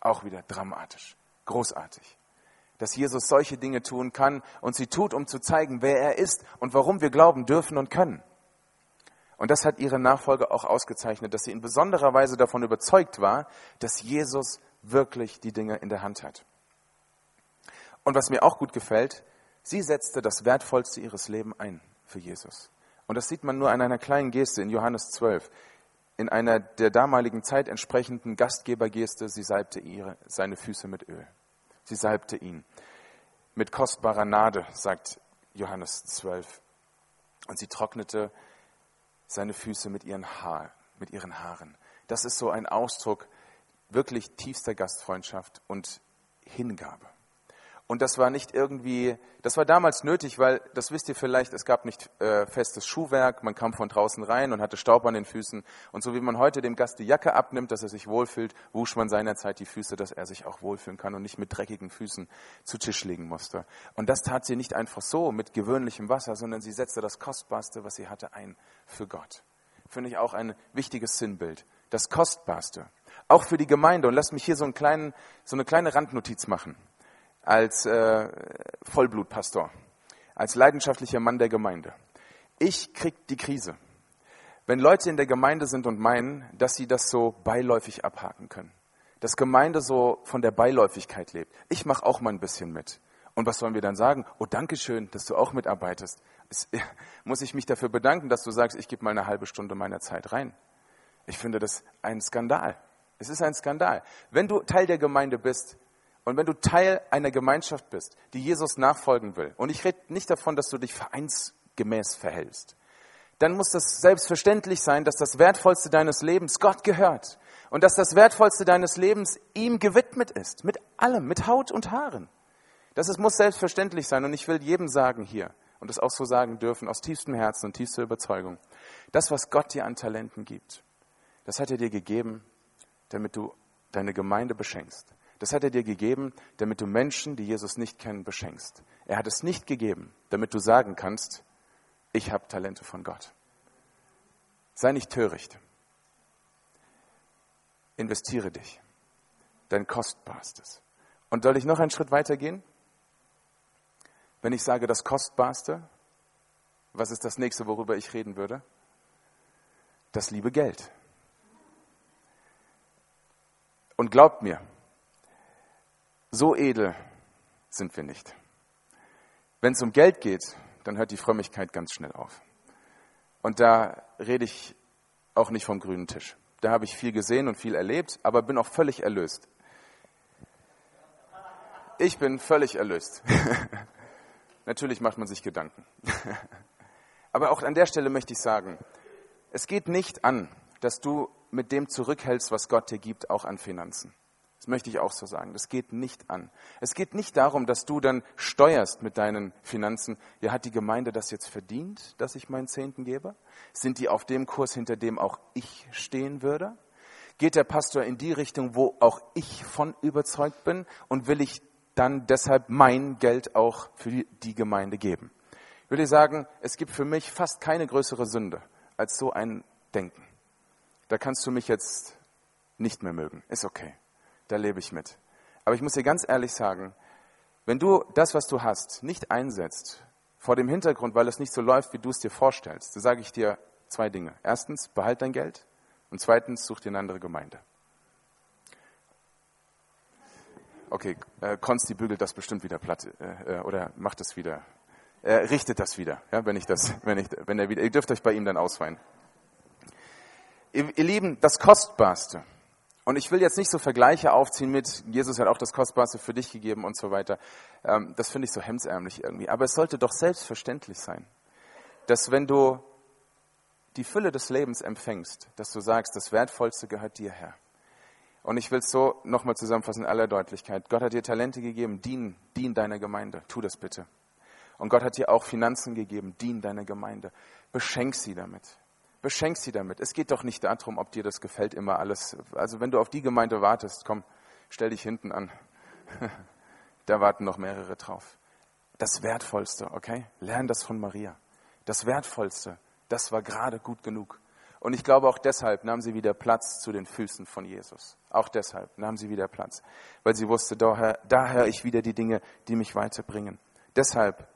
Auch wieder dramatisch, großartig. Dass Jesus solche Dinge tun kann und sie tut, um zu zeigen, wer er ist und warum wir glauben dürfen und können. Und das hat ihre Nachfolger auch ausgezeichnet, dass sie in besonderer Weise davon überzeugt war, dass Jesus wirklich die Dinge in der Hand hat. Und was mir auch gut gefällt, sie setzte das Wertvollste ihres Lebens ein für Jesus. Und das sieht man nur an einer kleinen Geste in Johannes 12. In einer der damaligen Zeit entsprechenden Gastgebergeste, sie salbte ihre, seine Füße mit Öl. Sie salbte ihn mit kostbarer Nade, sagt Johannes 12. Und sie trocknete seine Füße mit ihren, Haar, mit ihren Haaren. Das ist so ein Ausdruck wirklich tiefster Gastfreundschaft und Hingabe. Und das war nicht irgendwie, das war damals nötig, weil, das wisst ihr vielleicht, es gab nicht äh, festes Schuhwerk, man kam von draußen rein und hatte Staub an den Füßen. Und so wie man heute dem Gast die Jacke abnimmt, dass er sich wohlfühlt, wusch man seinerzeit die Füße, dass er sich auch wohlfühlen kann und nicht mit dreckigen Füßen zu Tisch legen musste. Und das tat sie nicht einfach so mit gewöhnlichem Wasser, sondern sie setzte das Kostbarste, was sie hatte, ein für Gott. Finde ich auch ein wichtiges Sinnbild. Das Kostbarste. Auch für die Gemeinde. Und lasst mich hier so, einen kleinen, so eine kleine Randnotiz machen als äh, Vollblutpastor, als leidenschaftlicher Mann der Gemeinde. Ich krieg die Krise, wenn Leute in der Gemeinde sind und meinen, dass sie das so beiläufig abhaken können. Dass Gemeinde so von der Beiläufigkeit lebt. Ich mache auch mal ein bisschen mit. Und was sollen wir dann sagen? Oh, danke schön, dass du auch mitarbeitest. Es, muss ich mich dafür bedanken, dass du sagst, ich gebe mal eine halbe Stunde meiner Zeit rein. Ich finde das ein Skandal. Es ist ein Skandal. Wenn du Teil der Gemeinde bist, und wenn du Teil einer Gemeinschaft bist, die Jesus nachfolgen will, und ich rede nicht davon, dass du dich vereinsgemäß verhältst, dann muss das selbstverständlich sein, dass das Wertvollste deines Lebens Gott gehört und dass das Wertvollste deines Lebens ihm gewidmet ist, mit allem, mit Haut und Haaren. Das ist, muss selbstverständlich sein und ich will jedem sagen hier und es auch so sagen dürfen, aus tiefstem Herzen und tiefster Überzeugung, das, was Gott dir an Talenten gibt, das hat er dir gegeben, damit du deine Gemeinde beschenkst. Das hat er dir gegeben, damit du Menschen, die Jesus nicht kennen, beschenkst. Er hat es nicht gegeben, damit du sagen kannst, ich habe Talente von Gott. Sei nicht töricht. Investiere dich. Dein Kostbarstes. Und soll ich noch einen Schritt weiter gehen? Wenn ich sage das Kostbarste, was ist das nächste, worüber ich reden würde? Das liebe Geld. Und glaubt mir, so edel sind wir nicht. Wenn es um Geld geht, dann hört die Frömmigkeit ganz schnell auf. Und da rede ich auch nicht vom grünen Tisch. Da habe ich viel gesehen und viel erlebt, aber bin auch völlig erlöst. Ich bin völlig erlöst. Natürlich macht man sich Gedanken. aber auch an der Stelle möchte ich sagen, es geht nicht an, dass du mit dem zurückhältst, was Gott dir gibt, auch an Finanzen. Das möchte ich auch so sagen. Das geht nicht an. Es geht nicht darum, dass du dann steuerst mit deinen Finanzen. Ja, hat die Gemeinde das jetzt verdient, dass ich meinen Zehnten gebe? Sind die auf dem Kurs, hinter dem auch ich stehen würde? Geht der Pastor in die Richtung, wo auch ich von überzeugt bin? Und will ich dann deshalb mein Geld auch für die Gemeinde geben? Ich würde sagen, es gibt für mich fast keine größere Sünde als so ein Denken. Da kannst du mich jetzt nicht mehr mögen. Ist okay da lebe ich mit. Aber ich muss dir ganz ehrlich sagen, wenn du das, was du hast, nicht einsetzt, vor dem Hintergrund, weil es nicht so läuft, wie du es dir vorstellst, dann sage ich dir zwei Dinge. Erstens, behalt dein Geld und zweitens, such dir eine andere Gemeinde. Okay, äh, Konsti bügelt das bestimmt wieder platt äh, äh, oder macht es wieder, er richtet das wieder, ja, wenn ich das, wenn ich, wenn er wieder, ihr dürft euch bei ihm dann ausweinen. Ihr, ihr Lieben, das Kostbarste, und ich will jetzt nicht so Vergleiche aufziehen mit, Jesus hat auch das Kostbarste für dich gegeben und so weiter. Ähm, das finde ich so hemsärmlich irgendwie. Aber es sollte doch selbstverständlich sein, dass wenn du die Fülle des Lebens empfängst, dass du sagst, das Wertvollste gehört dir, Herr. Und ich will es so nochmal zusammenfassen in aller Deutlichkeit. Gott hat dir Talente gegeben, dien, dien deiner Gemeinde. Tu das bitte. Und Gott hat dir auch Finanzen gegeben, dien deiner Gemeinde. Beschenk sie damit. Beschenk sie damit. Es geht doch nicht darum, ob dir das gefällt, immer alles. Also wenn du auf die Gemeinde wartest, komm, stell dich hinten an. da warten noch mehrere drauf. Das Wertvollste, okay? Lern das von Maria. Das Wertvollste, das war gerade gut genug. Und ich glaube, auch deshalb nahm sie wieder Platz zu den Füßen von Jesus. Auch deshalb nahm sie wieder Platz, weil sie wusste, daher, daher ich wieder die Dinge, die mich weiterbringen. Deshalb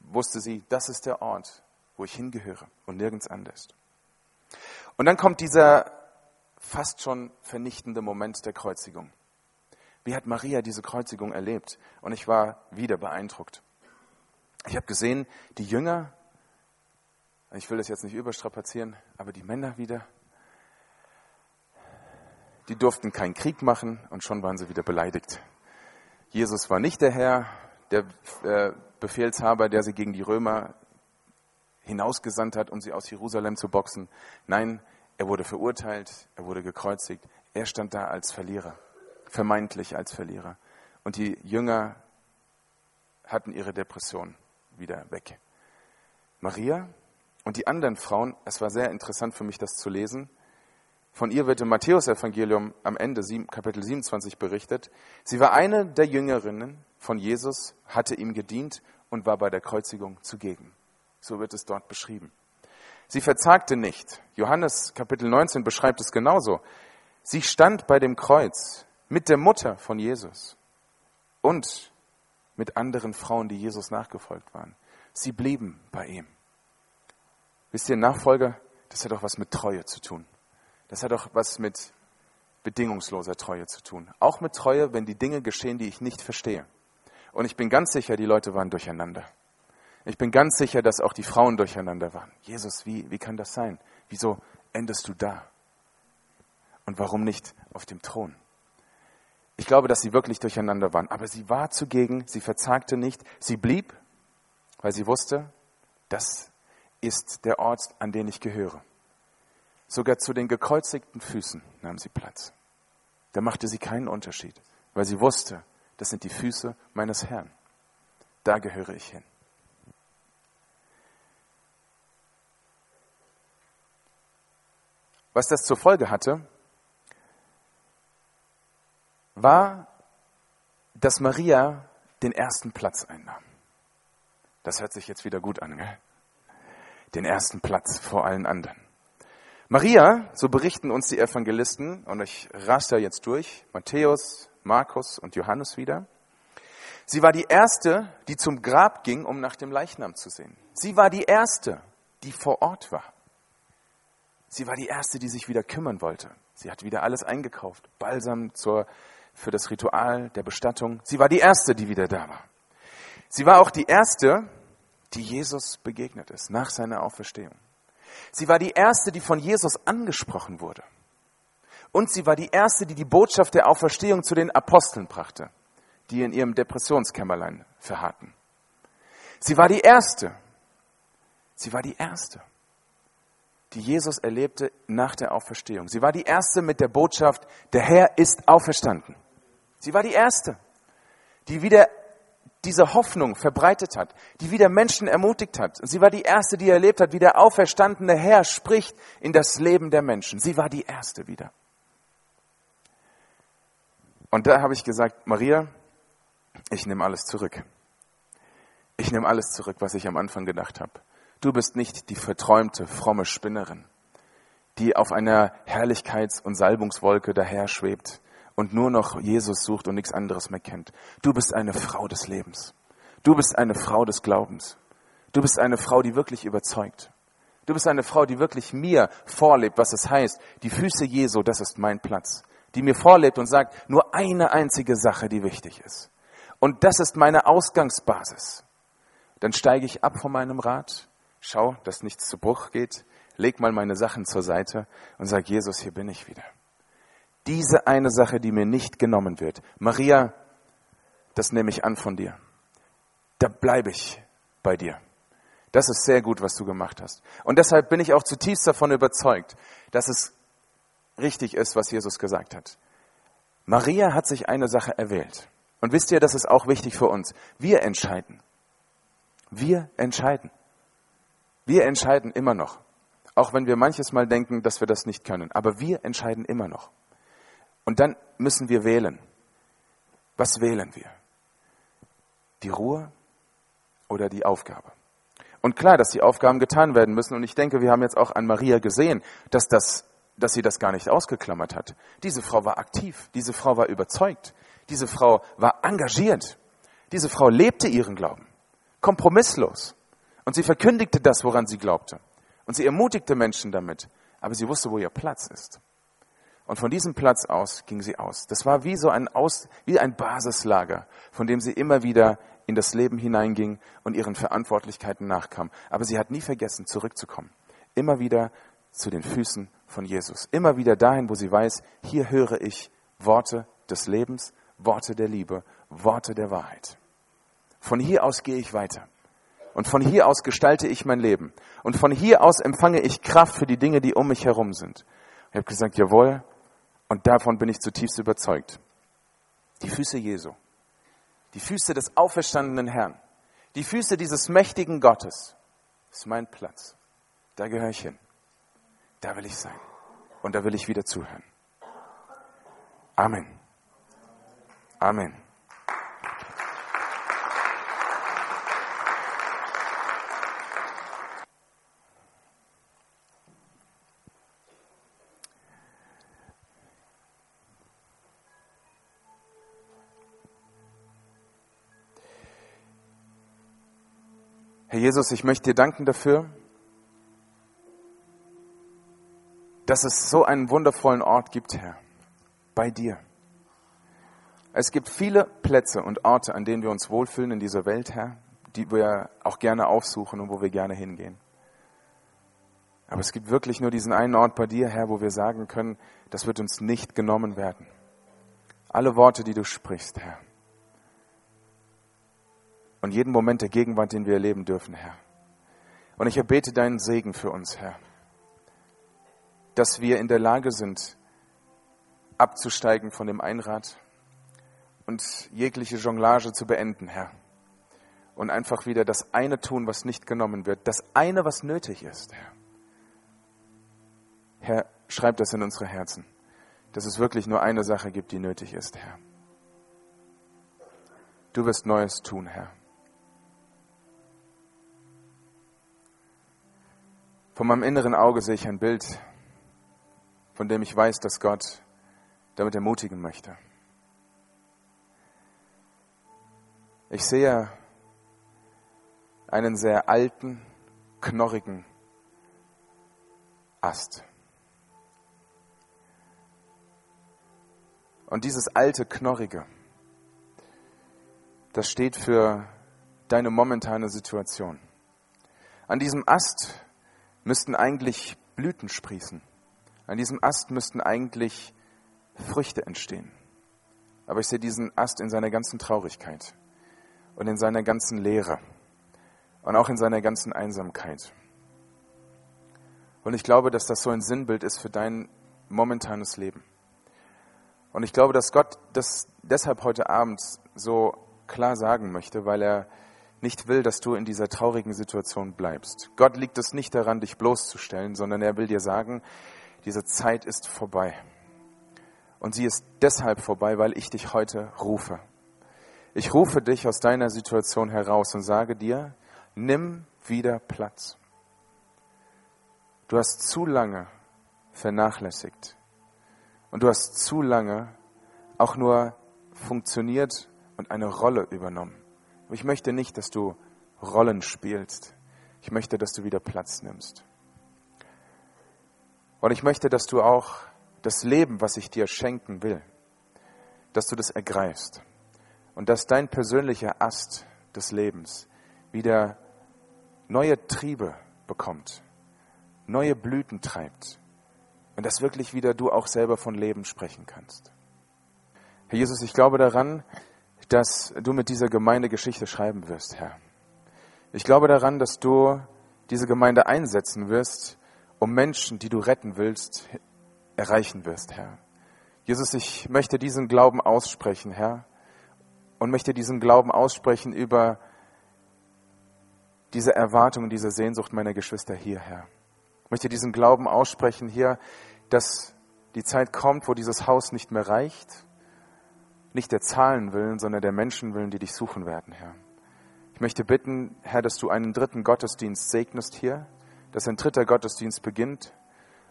wusste sie, das ist der Ort, wo ich hingehöre und nirgends anders. Und dann kommt dieser fast schon vernichtende Moment der Kreuzigung. Wie hat Maria diese Kreuzigung erlebt? Und ich war wieder beeindruckt. Ich habe gesehen, die Jünger ich will das jetzt nicht überstrapazieren, aber die Männer wieder, die durften keinen Krieg machen und schon waren sie wieder beleidigt. Jesus war nicht der Herr, der äh, Befehlshaber, der sie gegen die Römer hinausgesandt hat, um sie aus Jerusalem zu boxen. Nein, er wurde verurteilt, er wurde gekreuzigt. Er stand da als Verlierer, vermeintlich als Verlierer. Und die Jünger hatten ihre Depression wieder weg. Maria und die anderen Frauen, es war sehr interessant für mich, das zu lesen. Von ihr wird im Matthäusevangelium am Ende, Kapitel 27, berichtet. Sie war eine der Jüngerinnen von Jesus, hatte ihm gedient und war bei der Kreuzigung zugegen. So wird es dort beschrieben. Sie verzagte nicht. Johannes Kapitel 19 beschreibt es genauso. Sie stand bei dem Kreuz mit der Mutter von Jesus und mit anderen Frauen, die Jesus nachgefolgt waren. Sie blieben bei ihm. Wisst ihr, Nachfolger, das hat auch was mit Treue zu tun. Das hat auch was mit bedingungsloser Treue zu tun. Auch mit Treue, wenn die Dinge geschehen, die ich nicht verstehe. Und ich bin ganz sicher, die Leute waren durcheinander. Ich bin ganz sicher, dass auch die Frauen durcheinander waren. Jesus, wie, wie kann das sein? Wieso endest du da? Und warum nicht auf dem Thron? Ich glaube, dass sie wirklich durcheinander waren. Aber sie war zugegen, sie verzagte nicht, sie blieb, weil sie wusste, das ist der Ort, an den ich gehöre. Sogar zu den gekreuzigten Füßen nahm sie Platz. Da machte sie keinen Unterschied, weil sie wusste, das sind die Füße meines Herrn. Da gehöre ich hin. Was das zur Folge hatte, war, dass Maria den ersten Platz einnahm. Das hört sich jetzt wieder gut an, gell? den ersten Platz vor allen anderen. Maria, so berichten uns die Evangelisten, und ich raste jetzt durch, Matthäus, Markus und Johannes wieder. Sie war die erste, die zum Grab ging, um nach dem Leichnam zu sehen. Sie war die erste, die vor Ort war. Sie war die erste, die sich wieder kümmern wollte. Sie hat wieder alles eingekauft. Balsam zur, für das Ritual der Bestattung. Sie war die erste, die wieder da war. Sie war auch die erste, die Jesus begegnet ist nach seiner Auferstehung. Sie war die erste, die von Jesus angesprochen wurde. Und sie war die erste, die die Botschaft der Auferstehung zu den Aposteln brachte, die in ihrem Depressionskämmerlein verharrten. Sie war die erste, sie war die erste, die Jesus erlebte nach der Auferstehung. Sie war die erste mit der Botschaft, der Herr ist auferstanden. Sie war die erste, die wieder diese Hoffnung verbreitet hat, die wieder Menschen ermutigt hat. Sie war die erste, die erlebt hat, wie der auferstandene Herr spricht in das Leben der Menschen. Sie war die erste wieder. Und da habe ich gesagt, Maria, ich nehme alles zurück. Ich nehme alles zurück, was ich am Anfang gedacht habe. Du bist nicht die verträumte, fromme Spinnerin, die auf einer Herrlichkeits- und Salbungswolke daher schwebt und nur noch Jesus sucht und nichts anderes mehr kennt. Du bist eine Frau des Lebens. Du bist eine Frau des Glaubens. Du bist eine Frau, die wirklich überzeugt. Du bist eine Frau, die wirklich mir vorlebt, was es heißt. Die Füße Jesu, das ist mein Platz. Die mir vorlebt und sagt, nur eine einzige Sache, die wichtig ist. Und das ist meine Ausgangsbasis. Dann steige ich ab von meinem Rad, schau, dass nichts zu Bruch geht, leg mal meine Sachen zur Seite und sag, Jesus, hier bin ich wieder diese eine Sache, die mir nicht genommen wird. Maria, das nehme ich an von dir. Da bleibe ich bei dir. Das ist sehr gut, was du gemacht hast. Und deshalb bin ich auch zutiefst davon überzeugt, dass es richtig ist, was Jesus gesagt hat. Maria hat sich eine Sache erwählt. Und wisst ihr, das ist auch wichtig für uns. Wir entscheiden. Wir entscheiden. Wir entscheiden immer noch. Auch wenn wir manches Mal denken, dass wir das nicht können. Aber wir entscheiden immer noch. Und dann müssen wir wählen. Was wählen wir? Die Ruhe oder die Aufgabe? Und klar, dass die Aufgaben getan werden müssen. Und ich denke, wir haben jetzt auch an Maria gesehen, dass das, dass sie das gar nicht ausgeklammert hat. Diese Frau war aktiv. Diese Frau war überzeugt. Diese Frau war engagiert. Diese Frau lebte ihren Glauben. Kompromisslos. Und sie verkündigte das, woran sie glaubte. Und sie ermutigte Menschen damit. Aber sie wusste, wo ihr Platz ist. Und von diesem Platz aus ging sie aus. Das war wie so ein, aus, wie ein Basislager, von dem sie immer wieder in das Leben hineinging und ihren Verantwortlichkeiten nachkam. Aber sie hat nie vergessen, zurückzukommen. Immer wieder zu den Füßen von Jesus. Immer wieder dahin, wo sie weiß, hier höre ich Worte des Lebens, Worte der Liebe, Worte der Wahrheit. Von hier aus gehe ich weiter. Und von hier aus gestalte ich mein Leben. Und von hier aus empfange ich Kraft für die Dinge, die um mich herum sind. Ich habe gesagt, jawohl, und davon bin ich zutiefst überzeugt. Die Füße Jesu die Füße des auferstandenen Herrn, die Füße dieses mächtigen Gottes, ist mein Platz. Da gehöre ich hin. Da will ich sein. Und da will ich wieder zuhören. Amen. Amen. Jesus, ich möchte dir danken dafür, dass es so einen wundervollen Ort gibt, Herr, bei dir. Es gibt viele Plätze und Orte, an denen wir uns wohlfühlen in dieser Welt, Herr, die wir auch gerne aufsuchen und wo wir gerne hingehen. Aber es gibt wirklich nur diesen einen Ort bei dir, Herr, wo wir sagen können, das wird uns nicht genommen werden. Alle Worte, die du sprichst, Herr, und jeden Moment der Gegenwart, den wir erleben dürfen, Herr. Und ich erbete deinen Segen für uns, Herr, dass wir in der Lage sind, abzusteigen von dem Einrad und jegliche Jonglage zu beenden, Herr. Und einfach wieder das eine tun, was nicht genommen wird, das eine, was nötig ist, Herr. Herr, schreib das in unsere Herzen, dass es wirklich nur eine Sache gibt, die nötig ist, Herr. Du wirst Neues tun, Herr. Von meinem inneren Auge sehe ich ein Bild, von dem ich weiß, dass Gott damit ermutigen möchte. Ich sehe einen sehr alten, knorrigen Ast. Und dieses alte, knorrige, das steht für deine momentane Situation. An diesem Ast müssten eigentlich Blüten sprießen. An diesem Ast müssten eigentlich Früchte entstehen. Aber ich sehe diesen Ast in seiner ganzen Traurigkeit und in seiner ganzen Leere und auch in seiner ganzen Einsamkeit. Und ich glaube, dass das so ein Sinnbild ist für dein momentanes Leben. Und ich glaube, dass Gott das deshalb heute Abend so klar sagen möchte, weil er nicht will, dass du in dieser traurigen Situation bleibst. Gott liegt es nicht daran, dich bloßzustellen, sondern er will dir sagen, diese Zeit ist vorbei. Und sie ist deshalb vorbei, weil ich dich heute rufe. Ich rufe dich aus deiner Situation heraus und sage dir, nimm wieder Platz. Du hast zu lange vernachlässigt. Und du hast zu lange auch nur funktioniert und eine Rolle übernommen. Aber ich möchte nicht, dass du Rollen spielst. Ich möchte, dass du wieder Platz nimmst. Und ich möchte, dass du auch das Leben, was ich dir schenken will, dass du das ergreifst. Und dass dein persönlicher Ast des Lebens wieder neue Triebe bekommt, neue Blüten treibt. Und dass wirklich wieder du auch selber von Leben sprechen kannst. Herr Jesus, ich glaube daran, dass du mit dieser Gemeinde Geschichte schreiben wirst, Herr. Ich glaube daran, dass du diese Gemeinde einsetzen wirst, um Menschen, die du retten willst, erreichen wirst, Herr. Jesus, ich möchte diesen Glauben aussprechen, Herr, und möchte diesen Glauben aussprechen über diese Erwartung, diese Sehnsucht meiner Geschwister hier, Herr. Ich möchte diesen Glauben aussprechen hier, dass die Zeit kommt, wo dieses Haus nicht mehr reicht, nicht der Zahlen willen, sondern der Menschen willen, die dich suchen werden, Herr. Ich möchte bitten, Herr, dass du einen dritten Gottesdienst segnest hier, dass ein dritter Gottesdienst beginnt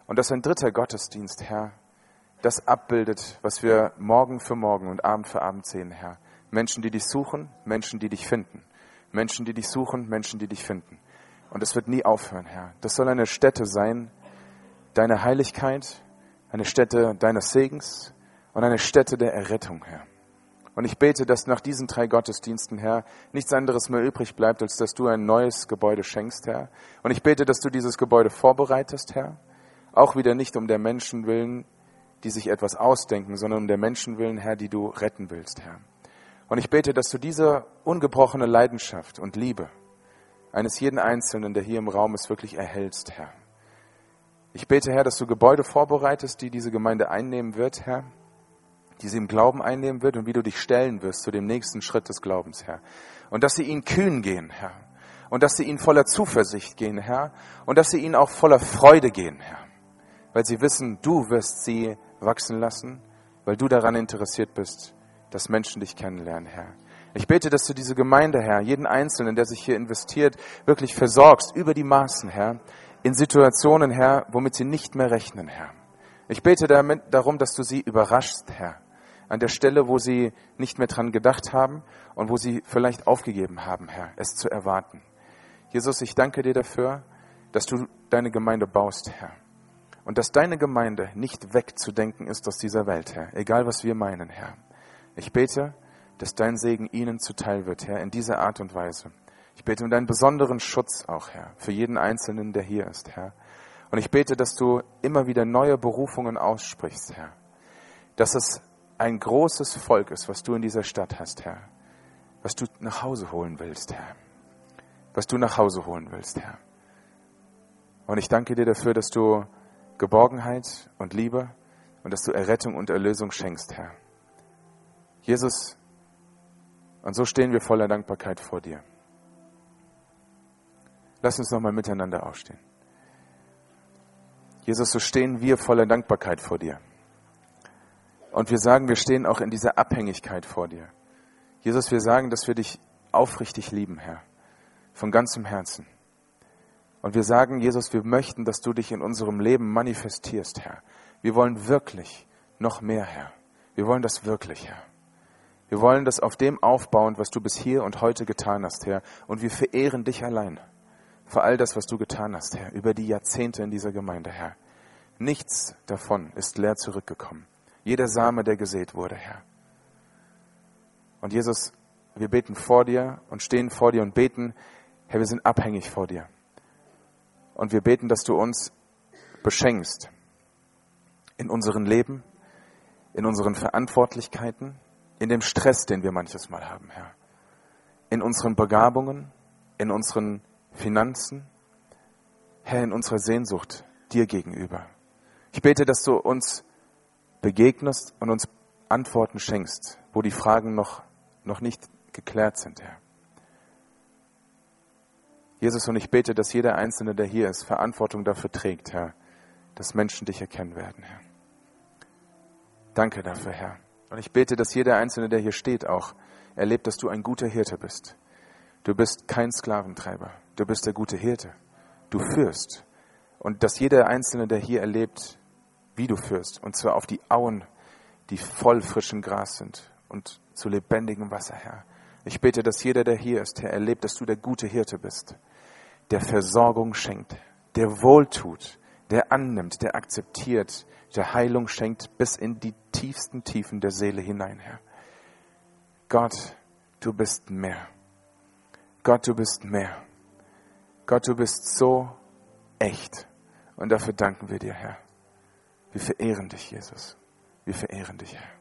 und dass ein dritter Gottesdienst, Herr, das abbildet, was wir morgen für morgen und Abend für Abend sehen, Herr. Menschen, die dich suchen, Menschen, die dich finden. Menschen, die dich suchen, Menschen, die dich finden. Und es wird nie aufhören, Herr. Das soll eine Stätte sein, deiner Heiligkeit, eine Stätte deines Segens und eine Stätte der Errettung, Herr. Und ich bete, dass nach diesen drei Gottesdiensten, Herr, nichts anderes mehr übrig bleibt, als dass du ein neues Gebäude schenkst, Herr. Und ich bete, dass du dieses Gebäude vorbereitest, Herr. Auch wieder nicht um der Menschen willen, die sich etwas ausdenken, sondern um der Menschen willen, Herr, die du retten willst, Herr. Und ich bete, dass du diese ungebrochene Leidenschaft und Liebe eines jeden Einzelnen, der hier im Raum ist, wirklich erhältst, Herr. Ich bete, Herr, dass du Gebäude vorbereitest, die diese Gemeinde einnehmen wird, Herr, die sie im Glauben einnehmen wird und wie du dich stellen wirst zu dem nächsten Schritt des Glaubens, Herr. Und dass sie ihnen kühn gehen, Herr. Und dass sie ihnen voller Zuversicht gehen, Herr. Und dass sie ihnen auch voller Freude gehen, Herr. Weil sie wissen, du wirst sie wachsen lassen, weil du daran interessiert bist, dass Menschen dich kennenlernen, Herr. Ich bete, dass du diese Gemeinde, Herr, jeden Einzelnen, der sich hier investiert, wirklich versorgst über die Maßen, Herr, in Situationen, Herr, womit sie nicht mehr rechnen, Herr. Ich bete damit, darum, dass du sie überraschst, Herr, an der Stelle, wo sie nicht mehr dran gedacht haben und wo sie vielleicht aufgegeben haben, Herr, es zu erwarten. Jesus, ich danke dir dafür, dass du deine Gemeinde baust, Herr. Und dass deine Gemeinde nicht wegzudenken ist aus dieser Welt, Herr, egal was wir meinen, Herr. Ich bete, dass dein Segen ihnen zuteil wird, Herr, in dieser Art und Weise. Ich bete um deinen besonderen Schutz auch, Herr, für jeden Einzelnen, der hier ist, Herr. Und ich bete, dass du immer wieder neue Berufungen aussprichst, Herr. Dass es ein großes Volk ist, was du in dieser Stadt hast, Herr. Was du nach Hause holen willst, Herr. Was du nach Hause holen willst, Herr. Und ich danke dir dafür, dass du Geborgenheit und Liebe und dass du Errettung und Erlösung schenkst, Herr. Jesus, und so stehen wir voller Dankbarkeit vor dir. Lass uns nochmal miteinander aufstehen. Jesus, so stehen wir voller Dankbarkeit vor dir. Und wir sagen, wir stehen auch in dieser Abhängigkeit vor dir. Jesus, wir sagen, dass wir dich aufrichtig lieben, Herr, von ganzem Herzen. Und wir sagen, Jesus, wir möchten, dass du dich in unserem Leben manifestierst, Herr. Wir wollen wirklich noch mehr, Herr. Wir wollen das wirklich, Herr. Wir wollen das auf dem aufbauen, was du bis hier und heute getan hast, Herr. Und wir verehren dich allein für all das, was du getan hast, Herr, über die Jahrzehnte in dieser Gemeinde, Herr. Nichts davon ist leer zurückgekommen. Jeder Same, der gesät wurde, Herr. Und Jesus, wir beten vor dir und stehen vor dir und beten, Herr, wir sind abhängig vor dir. Und wir beten, dass du uns beschenkst in unserem Leben, in unseren Verantwortlichkeiten, in dem Stress, den wir manches Mal haben, Herr. In unseren Begabungen, in unseren Finanzen, Herr, in unserer Sehnsucht dir gegenüber. Ich bete, dass du uns begegnest und uns Antworten schenkst, wo die Fragen noch, noch nicht geklärt sind, Herr. Jesus, und ich bete, dass jeder Einzelne, der hier ist, Verantwortung dafür trägt, Herr, dass Menschen dich erkennen werden, Herr. Danke dafür, Herr. Und ich bete, dass jeder Einzelne, der hier steht, auch erlebt, dass du ein guter Hirte bist. Du bist kein Sklaventreiber. Du bist der gute Hirte. Du führst. Und dass jeder Einzelne, der hier erlebt, wie du führst, und zwar auf die Auen, die voll frischem Gras sind und zu lebendigem Wasser, Herr. Ich bete, dass jeder, der hier ist, Herr, erlebt, dass du der gute Hirte bist der Versorgung schenkt, der wohltut, der annimmt, der akzeptiert, der Heilung schenkt bis in die tiefsten Tiefen der Seele hinein, Herr. Gott, du bist mehr. Gott, du bist mehr. Gott, du bist so echt. Und dafür danken wir dir, Herr. Wir verehren dich, Jesus. Wir verehren dich, Herr.